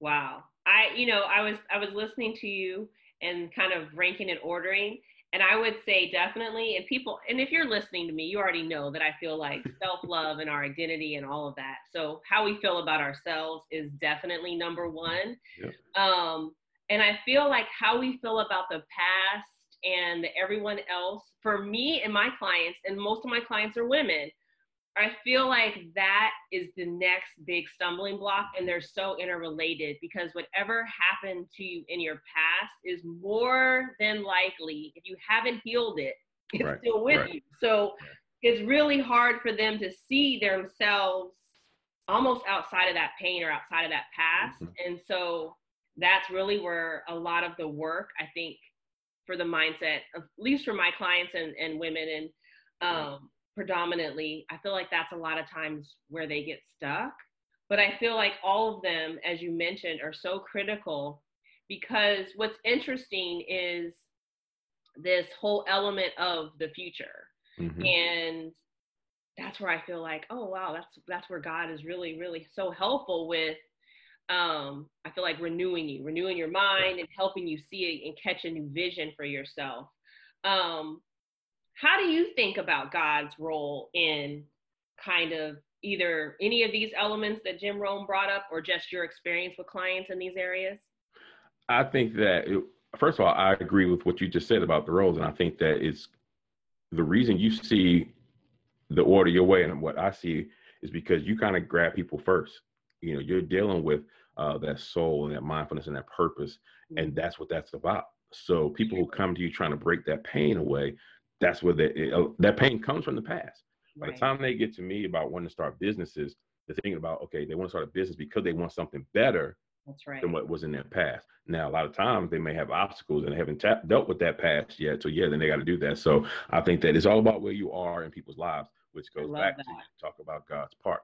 Wow, I you know I was I was listening to you and kind of ranking and ordering and I would say definitely, and people, and if you're listening to me, you already know that I feel like self love and our identity and all of that. So, how we feel about ourselves is definitely number one. Yep. Um, and I feel like how we feel about the past and everyone else, for me and my clients, and most of my clients are women, I feel like that is the next big stumbling block, and they're so interrelated because whatever happened to you in your past is more than likely, if you haven't healed it, It's right. still with right. you. So it's really hard for them to see themselves almost outside of that pain or outside of that past. Mm-hmm. And so that's really where a lot of the work, I think, for the mindset, at least for my clients and, and women and um, predominantly, I feel like that's a lot of times where they get stuck. But I feel like all of them, as you mentioned, are so critical because what's interesting is this whole element of the future. Mm-hmm. And that's where I feel like, oh wow, that's that's where God is really, really so helpful with um, I feel like renewing you, renewing your mind and helping you see it and catch a new vision for yourself. Um, how do you think about God's role in kind of either any of these elements that Jim Rohn brought up or just your experience with clients in these areas? I think that, it, first of all, I agree with what you just said about the roles. And I think that it's the reason you see the order your way and what I see is because you kind of grab people first. You know, you're dealing with uh, that soul and that mindfulness and that purpose, and mm-hmm. that's what that's about. So people who come to you trying to break that pain away, that's where that uh, that pain comes from the past. By the time they get to me about wanting to start businesses, they're thinking about okay, they want to start a business because they want something better that's right. than what was in their past. Now, a lot of times they may have obstacles and they haven't ta- dealt with that past yet. So yeah, then they got to do that. So I think that it's all about where you are in people's lives, which goes back that. to talk about God's part.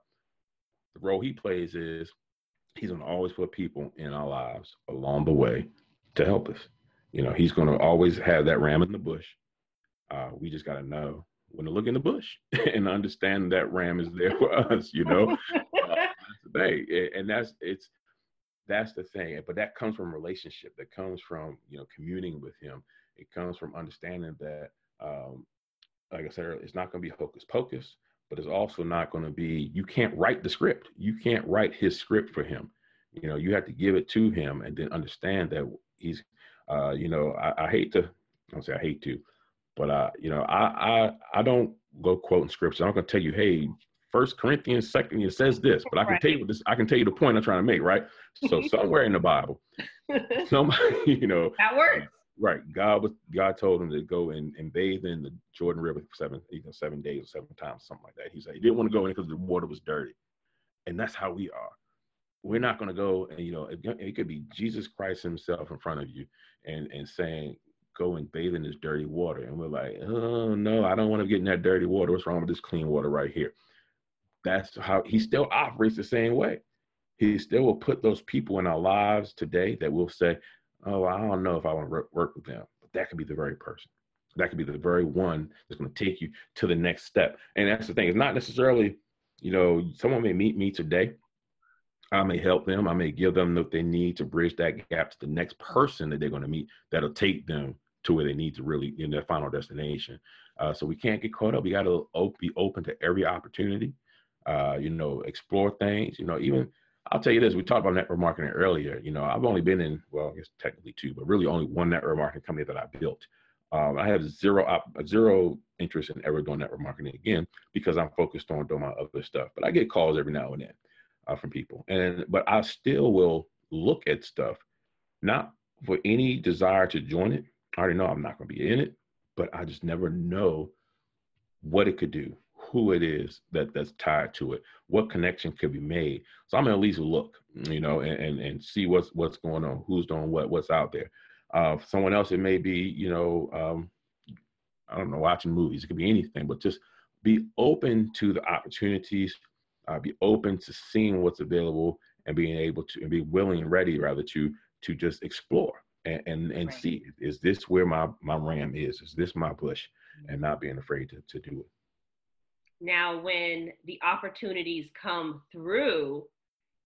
The role He plays is He's going to always put people in our lives along the way to help us. You know, He's going to always have that ram in the bush. Uh, we just got to know when to look in the bush and understand that ram is there for us. You know, uh, and that's it's that's the thing. But that comes from relationship. That comes from you know communing with him. It comes from understanding that, um, like I said earlier, it's not going to be hocus pocus, but it's also not going to be. You can't write the script. You can't write his script for him. You know, you have to give it to him and then understand that he's. Uh, you know, I, I hate to. I don't say I hate to, but uh, you know, I I I don't go quoting scripts. I'm going to tell you, hey, First Corinthians, second, it says this, but I can right. tell you this. I can tell you the point I'm trying to make, right? So somewhere in the Bible, somebody, you know, that works. Right. God was God told him to go and, and bathe in the Jordan River for seven, you know, seven days or seven times, something like that. He said he didn't want to go in because the water was dirty. And that's how we are. We're not going to go and you know it, it could be Jesus Christ Himself in front of you and and saying go and bathe in this dirty water, and we're like, oh no, I don't want to get in that dirty water. What's wrong with this clean water right here? that's how he still operates the same way. He still will put those people in our lives today that will say, "Oh, I don't know if I want to work with them," but that could be the very person. That could be the very one that's going to take you to the next step. And that's the thing. It's not necessarily, you know, someone may meet me today. I may help them. I may give them what they need to bridge that gap to the next person that they're going to meet that'll take them to where they need to really in their final destination. Uh, so we can't get caught up. We got to be open to every opportunity uh, you know, explore things. You know, even I'll tell you this: we talked about network marketing earlier. You know, I've only been in well, I guess technically two, but really only one network marketing company that I built. Um, I have zero op- zero interest in ever doing network marketing again because I'm focused on doing my other stuff. But I get calls every now and then uh, from people, and but I still will look at stuff, not for any desire to join it. I already know I'm not going to be in it, but I just never know what it could do who it is that that's tied to it, what connection could be made. So I'm gonna at least look, you know, and and, and see what's what's going on, who's doing what, what's out there. Uh, someone else, it may be, you know, um, I don't know, watching movies. It could be anything, but just be open to the opportunities. Uh, be open to seeing what's available and being able to and be willing and ready rather to to just explore and and, and right. see is this where my my ram is? Is this my bush? And not being afraid to to do it. Now, when the opportunities come through,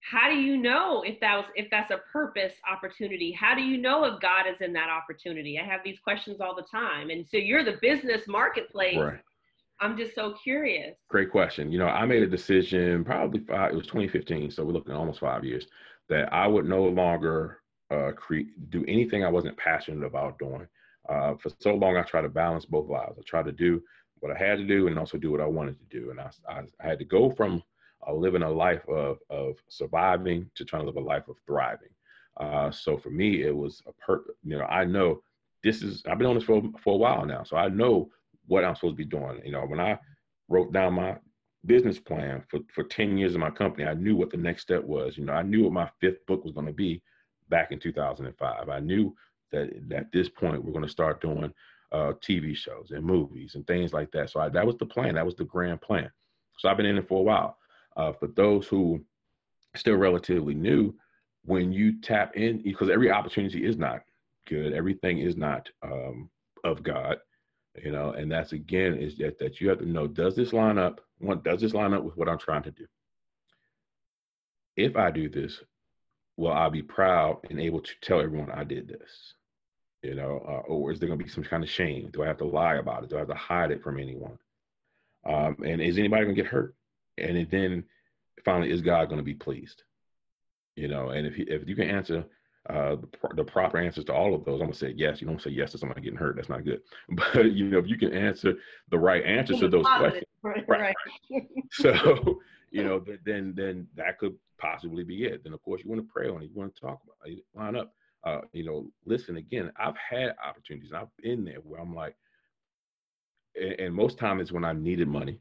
how do you know if that was if that's a purpose opportunity? How do you know if God is in that opportunity? I have these questions all the time. And so you're the business marketplace. Right. I'm just so curious. Great question. You know, I made a decision probably five, it was 2015, so we're looking almost five years, that I would no longer uh, create, do anything I wasn't passionate about doing. Uh, for so long, I tried to balance both lives. I tried to do what I had to do and also do what I wanted to do. And I, I, had to go from uh, living a life of, of surviving to trying to live a life of thriving. Uh, so for me, it was a purpose. You know, I know this is, I've been on this for, for a while now. So I know what I'm supposed to be doing. You know, when I wrote down my business plan for, for 10 years of my company, I knew what the next step was. You know, I knew what my fifth book was going to be back in 2005. I knew that at this point we're going to start doing uh, TV shows and movies and things like that. So I, that was the plan. That was the grand plan. So I've been in it for a while. Uh, for those who still relatively new, when you tap in, because every opportunity is not good, everything is not um, of God, you know, and that's again is that, that you have to know does this line up? What does this line up with what I'm trying to do? If I do this, will I be proud and able to tell everyone I did this? You know, uh, or is there going to be some kind of shame? Do I have to lie about it? Do I have to hide it from anyone? Um, and is anybody going to get hurt? And then finally, is God going to be pleased? You know, and if you, if you can answer uh, the, the, proper answers to all of those, I'm gonna say yes. You don't say yes to somebody getting hurt. That's not good. But you know, if you can answer the right answers to those questions, right? right. so you know, then then that could possibly be it. Then of course you want to pray on it. You want to talk about it. Line up. Uh, you know, listen again. I've had opportunities. I've been there where I'm like, and, and most time it's when I needed money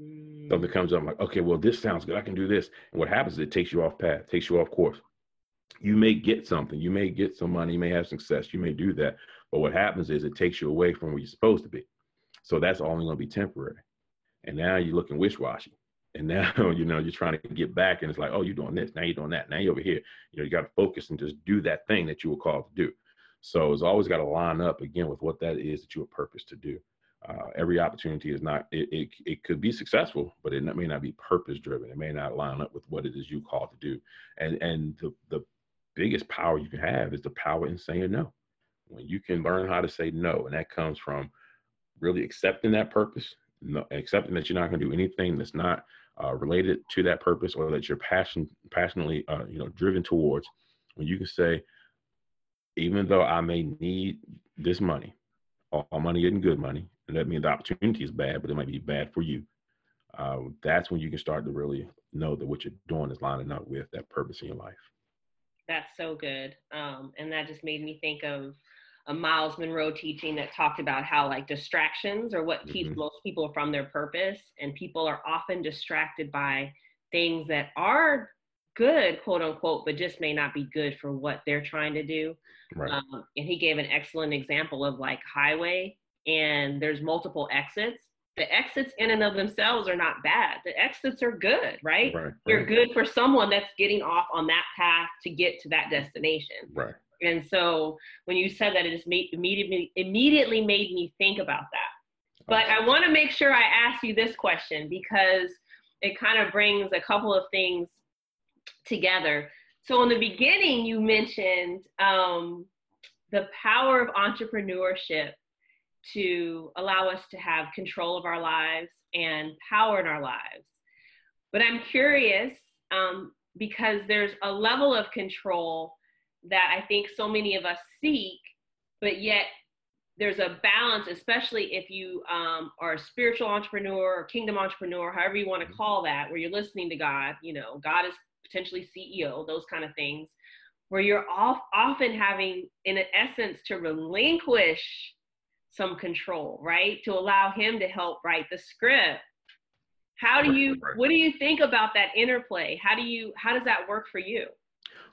Mm. Something comes up, I'm like, okay, well, this sounds good. I can do this. And what happens is it takes you off path, takes you off course. You may get something, you may get some money, you may have success, you may do that. But what happens is it takes you away from where you're supposed to be. So that's only going to be temporary. And now you're looking wish-washy. And now, you know, you're trying to get back and it's like, oh, you're doing this. Now you're doing that. Now you're over here. You know, you got to focus and just do that thing that you were called to do. So it's always got to line up again with what that is that you were purpose to do uh, every opportunity is not it, it, it could be successful but it may not be purpose driven it may not line up with what it is you called to do and and the, the biggest power you can have is the power in saying no when you can learn how to say no and that comes from really accepting that purpose no, accepting that you're not going to do anything that's not uh, related to that purpose or that you're passion passionately uh, you know driven towards when you can say even though i may need this money all money isn't good money and that means the opportunity is bad, but it might be bad for you. Uh, that's when you can start to really know that what you're doing is lining up with that purpose in your life. That's so good. Um, and that just made me think of a Myles Munroe teaching that talked about how like distractions are what keeps mm-hmm. most people from their purpose. And people are often distracted by things that are good, quote unquote, but just may not be good for what they're trying to do. Right. Um, and he gave an excellent example of like highway and there's multiple exits the exits in and of themselves are not bad. The exits are good, right? right They're right. good for someone that's getting off on that path to get to that destination. Right. And so when you said that, it just made, immediately immediately made me think about that. But I want to make sure I ask you this question because it kind of brings a couple of things together. So in the beginning, you mentioned um, the power of entrepreneurship to allow us to have control of our lives and power in our lives. But I'm curious um, because there's a level of control that I think so many of us seek, but yet there's a balance, especially if you um, are a spiritual entrepreneur or kingdom entrepreneur, however you want to mm-hmm. call that, where you're listening to God, you know, God is potentially CEO, those kind of things, where you're off, often having, in essence, to relinquish some control, right? To allow him to help write the script. How do you what do you think about that interplay? How do you how does that work for you?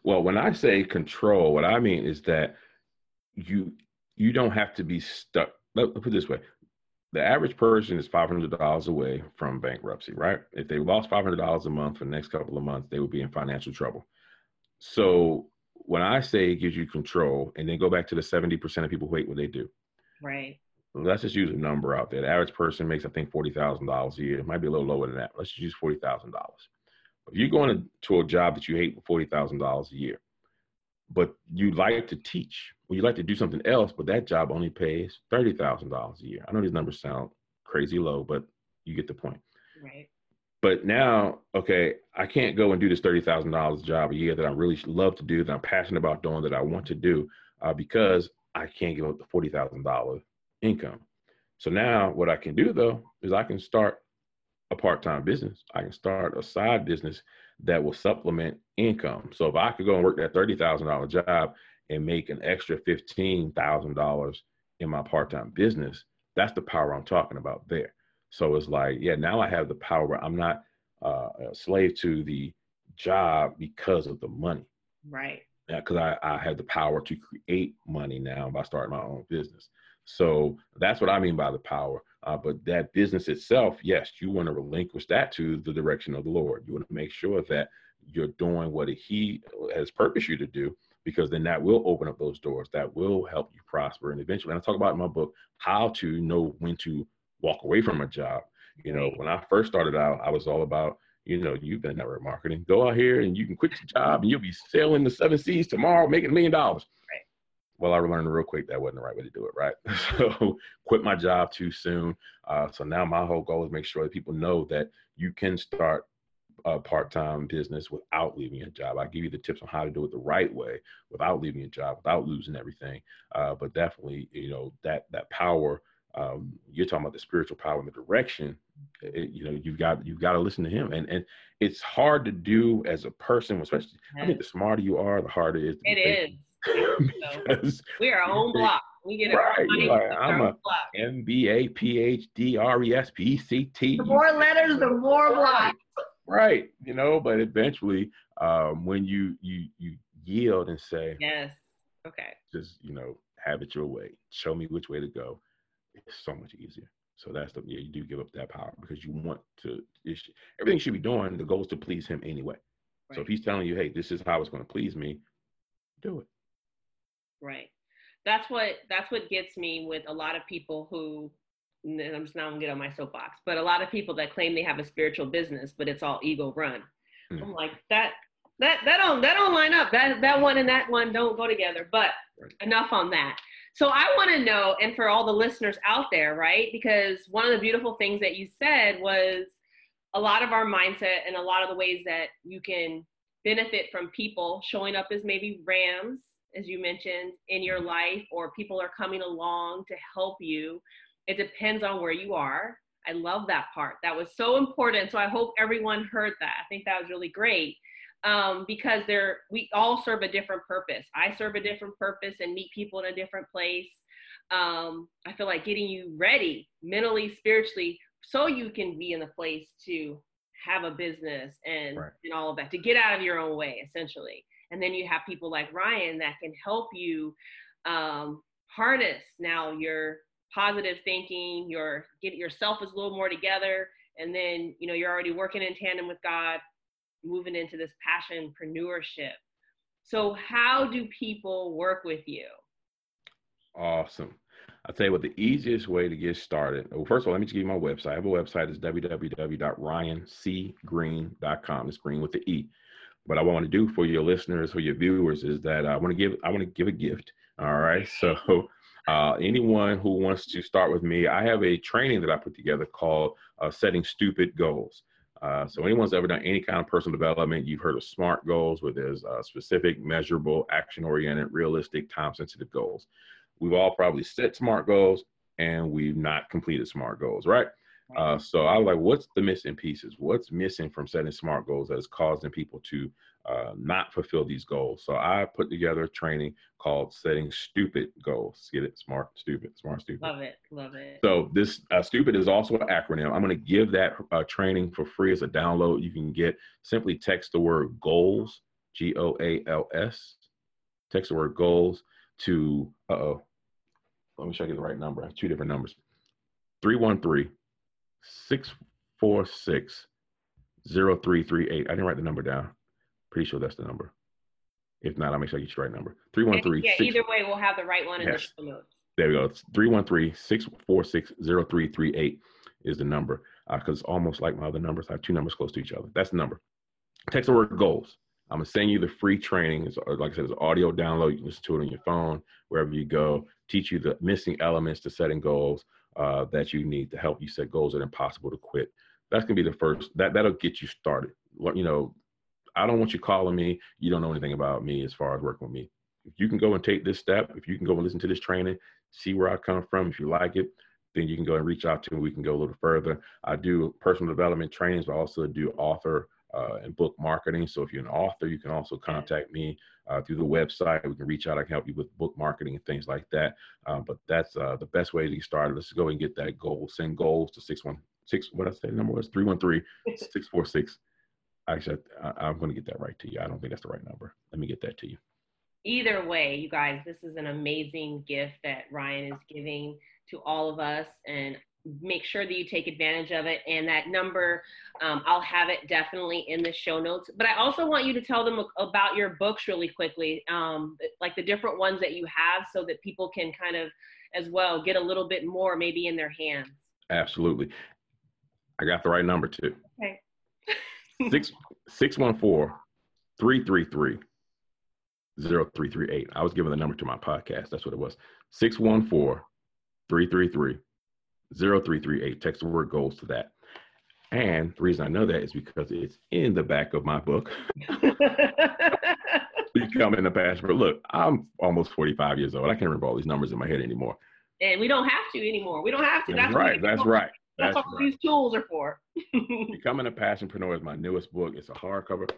Well, when I say control, what I mean is that you you don't have to be stuck. Let, us put it this way. The average person is five hundred dollars away from bankruptcy, right? If they lost five hundred dollars a month for the next couple of months, they would be in financial trouble. So when I say it gives you control, and then go back to the seventy percent of people who hate what they do, Right. Let's just use a number out there. The average person makes, I think, forty thousand dollars a year. It might be a little lower than that. Let's just use forty thousand dollars. If you're going to a job that you hate for forty thousand dollars a year, but you like to teach, or you like to do something else, but that job only pays thirty thousand dollars a year. I know these numbers sound crazy low, but you get the point. Right. But now, okay, I can't go and do this thirty thousand dollars job a year that I really love to do, that I'm passionate about doing, that I want to do, uh, because I can't give up the forty thousand dollar income. So now what I can do though is I can start a part-time business. I can start a side business that will supplement income. So if I could go and work that thirty thousand dollar job and make an extra fifteen thousand dollars in my part-time business, That's the power I'm talking about there. So it's like, yeah, now I have the power. I'm not uh, a slave to the job because of the money. Right. Because I, I have the power to create money now by starting my own business. So that's what I mean by the power. Uh, but that business itself, yes, you want to relinquish that to the direction of the Lord. You want to make sure that you're doing what He has purposed you to do, because then that will open up those doors. That will help you prosper. And eventually, and I talk about in my book how to know when to walk away from a job. You know, when I first started out, I was all about you know, you've been network marketing. Go out here and you can quit your job and you'll be sailing the seven seas tomorrow, making a million dollars. Well, I learned real quick that wasn't the right way to do it, right? so quit my job too soon. Uh, so now my whole goal is make sure that people know that you can start a part-time business without leaving your job. I give you the tips on how to do it the right way without leaving your job, without losing everything. Uh, but definitely, you know, that that power. Um, you're talking about the spiritual power and the direction. It, you know, you've got you've got to listen to him, and and it's hard to do as a person, especially. I think the smarter you are, the harder it is. It is because we are our own block. We get right. Like, I'm a block. MBA, PhD, RES, PCT. The more letters, the more blocks. Right. You know, but eventually, um, when you you you yield and say, yes, okay, just you know, have it your way. Show me which way to go. It's so much easier. So that's the yeah, you do give up that power because you want to. everything should be doing. The goal is to please him anyway. Right. So if he's telling you, hey, this is how it's going to please me, do it. Right. That's what that's what gets me with a lot of people who and I'm just now gonna get on my soapbox, but a lot of people that claim they have a spiritual business, but it's all ego run. Mm. I'm like that that that don't that don't line up. That that one and that one don't go together. But right. enough on that. So I want to know, and for all the listeners out there, right? Because one of the beautiful things that you said was a lot of our mindset and a lot of the ways that you can benefit from people showing up as maybe rams as you mentioned, in your life, or people are coming along to help you. It depends on where you are. I love that part. That was so important. So I hope everyone heard that. I think that was really great um, because there we all serve a different purpose. I serve a different purpose and meet people in a different place. Um, I feel like getting you ready mentally, spiritually, so you can be in the place to have a business and right. and all of that to get out of your own way, essentially and then you have people like ryan that can help you um, harness now your positive thinking your get yourself is a little more together and then you know you're already working in tandem with god moving into this passion passionpreneurship so how do people work with you awesome I'll tell you what, the easiest way to get started. Well, first of all, let me just give you my website. I have a website. It's www.ryancgreene.com. It's green with the E what I want to do for your listeners or your viewers is that I want to give I want to give a gift. All right. So uh, anyone who wants to start with me, I have a training that I put together called uh, Setting Stupid Goals. Uh, so anyone's ever done any kind of personal development, you've heard of SMART goals, where there's uh, specific, measurable, action-oriented, realistic, time-sensitive goals. We've all probably set SMART goals, and we've not completed SMART goals, right? Uh, so I was like, what's the missing pieces? What's missing from setting smart goals that is causing people to uh, not fulfill these goals? So I put together a training called Setting Stupid Goals. Get it? Smart, stupid, smart, stupid. Love it. Love it. So this uh, stupid is also an acronym. I'm going to give that uh, training for free as a download. You can get simply text the word goals, G O A L S, text the word goals to, uh oh, let me show you the right number. I have two different numbers 313 646 0338. I didn't write the number down. Pretty sure that's the number. If not, I'll make sure I get you the right number. 313. Yeah, either way, we'll have the right one in yes. the notes. There we go. It's 313 646 0338 is the number because uh, it's almost like my other numbers. I have two numbers close to each other. That's the number. Text the word goals. I'm gonna send you the free training. It's, like I said, it's audio download. You can listen to it on your phone, wherever you go. Teach you the missing elements to setting goals uh, that you need to help you set goals that are impossible to quit. That's gonna be the first. That that'll get you started. You know, I don't want you calling me. You don't know anything about me as far as working with me. If you can go and take this step, if you can go and listen to this training, see where I come from. If you like it, then you can go and reach out to me. We can go a little further. I do personal development trainings, but I also do author uh, in book marketing. So if you're an author, you can also contact me uh, through the website. We can reach out. I can help you with book marketing and things like that. Uh, but that's uh, the best way to get started. Let's go and get that goal. Send goals to 616. What I say the number was 313 646. Actually, I, am going to get that right to you. I don't think that's the right number. Let me get that to you. Either way, you guys, this is an amazing gift that Ryan is giving to all of us. And make sure that you take advantage of it. And that number, um, I'll have it definitely in the show notes. But I also want you to tell them about your books really quickly, um, like the different ones that you have, so that people can kind of as well get a little bit more maybe in their hands. Absolutely. I got the right number too. Okay. Six six one four three three three zero three three eight. I was giving the number to my podcast. That's what it was. Six one four three three three 0338. Text the word goals to that. And the reason I know that is because it's in the back of my book. Becoming the pastor. Look, I'm almost 45 years old. I can't remember all these numbers in my head anymore. And we don't have to anymore. We don't have to. That's, that's right. That's right. That's, that's what right. these tools are for. Becoming a Passionpreneur is my newest book. It's a hardcover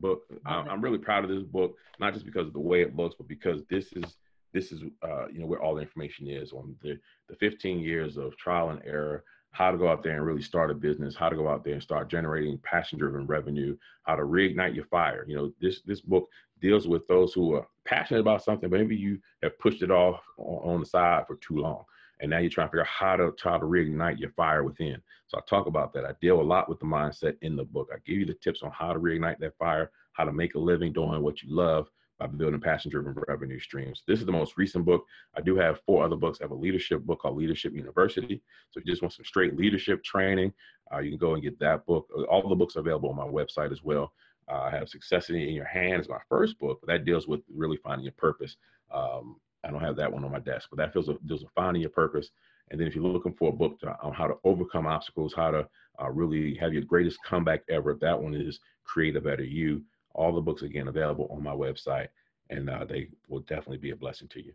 book. I'm really proud of this book, not just because of the way it looks, but because this is this is uh, you know where all the information is on the the 15 years of trial and error how to go out there and really start a business how to go out there and start generating passion driven revenue how to reignite your fire. You know this this book deals with those who are passionate about something but maybe you have pushed it off on, on the side for too long. And now you're trying to figure out how to try to reignite your fire within. So i talk about that. I deal a lot with the mindset in the book. I give you the tips on how to reignite that fire how to make a living doing what you love by building passion driven revenue streams. This is the most recent book. I do have four other books. I have a leadership book called Leadership University. So if you just want some straight leadership training, uh, you can go and get that book. Uh, all the books are available on my website as well. Uh, I have Success in Your Hands, my first book, that deals with really finding your purpose. Um, I don't have that one on my desk, but that feels deals with finding your purpose. And then if you're looking for a book to, on how to overcome obstacles, how to uh, really have your greatest comeback ever, that one is Create a Better You. All the books, again, available on my website, and uh, they will definitely be a blessing to you.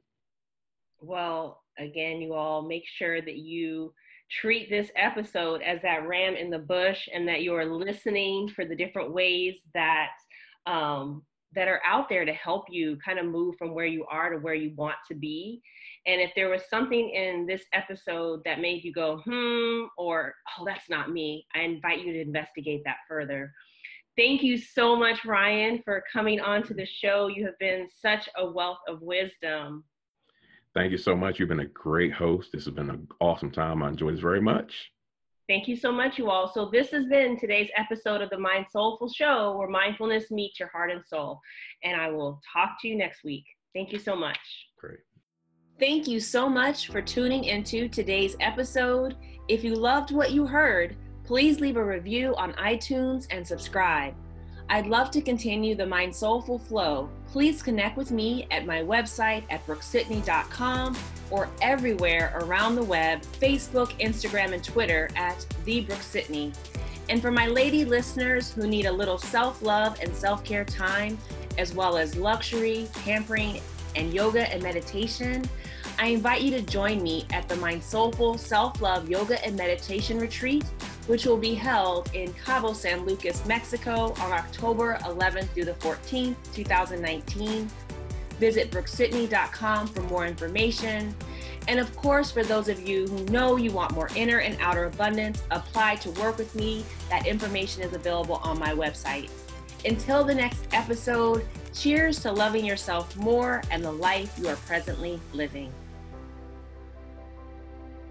Well, again, you all make sure that you treat this episode as that ram in the bush and that you are listening for the different ways that um, that are out there to help you kind of move from where you are to where you want to be. And if there was something in this episode that made you go, hmm, or, oh, that's not me, I invite you to investigate that further. Thank you so much, Ryan, for coming on to the show. You have been such a wealth of wisdom. Thank you so much. You've been a great host. This has been an awesome time. I enjoyed this very much. Thank you so much, you all. So, this has been today's episode of the Mind Soulful Show, where mindfulness meets your heart and soul. And I will talk to you next week. Thank you so much. Great. Thank you so much for tuning into today's episode. If you loved what you heard, Please leave a review on iTunes and subscribe. I'd love to continue the Mind Soulful flow. Please connect with me at my website at brookesidney.com or everywhere around the web Facebook, Instagram, and Twitter at the Brooke And for my lady listeners who need a little self love and self care time, as well as luxury, pampering, and yoga and meditation, I invite you to join me at the Mind Soulful Self Love Yoga and Meditation Retreat which will be held in Cabo San Lucas, Mexico on October 11th through the 14th, 2019. Visit brookesidney.com for more information. And of course, for those of you who know you want more inner and outer abundance, apply to work with me. That information is available on my website. Until the next episode, cheers to loving yourself more and the life you are presently living.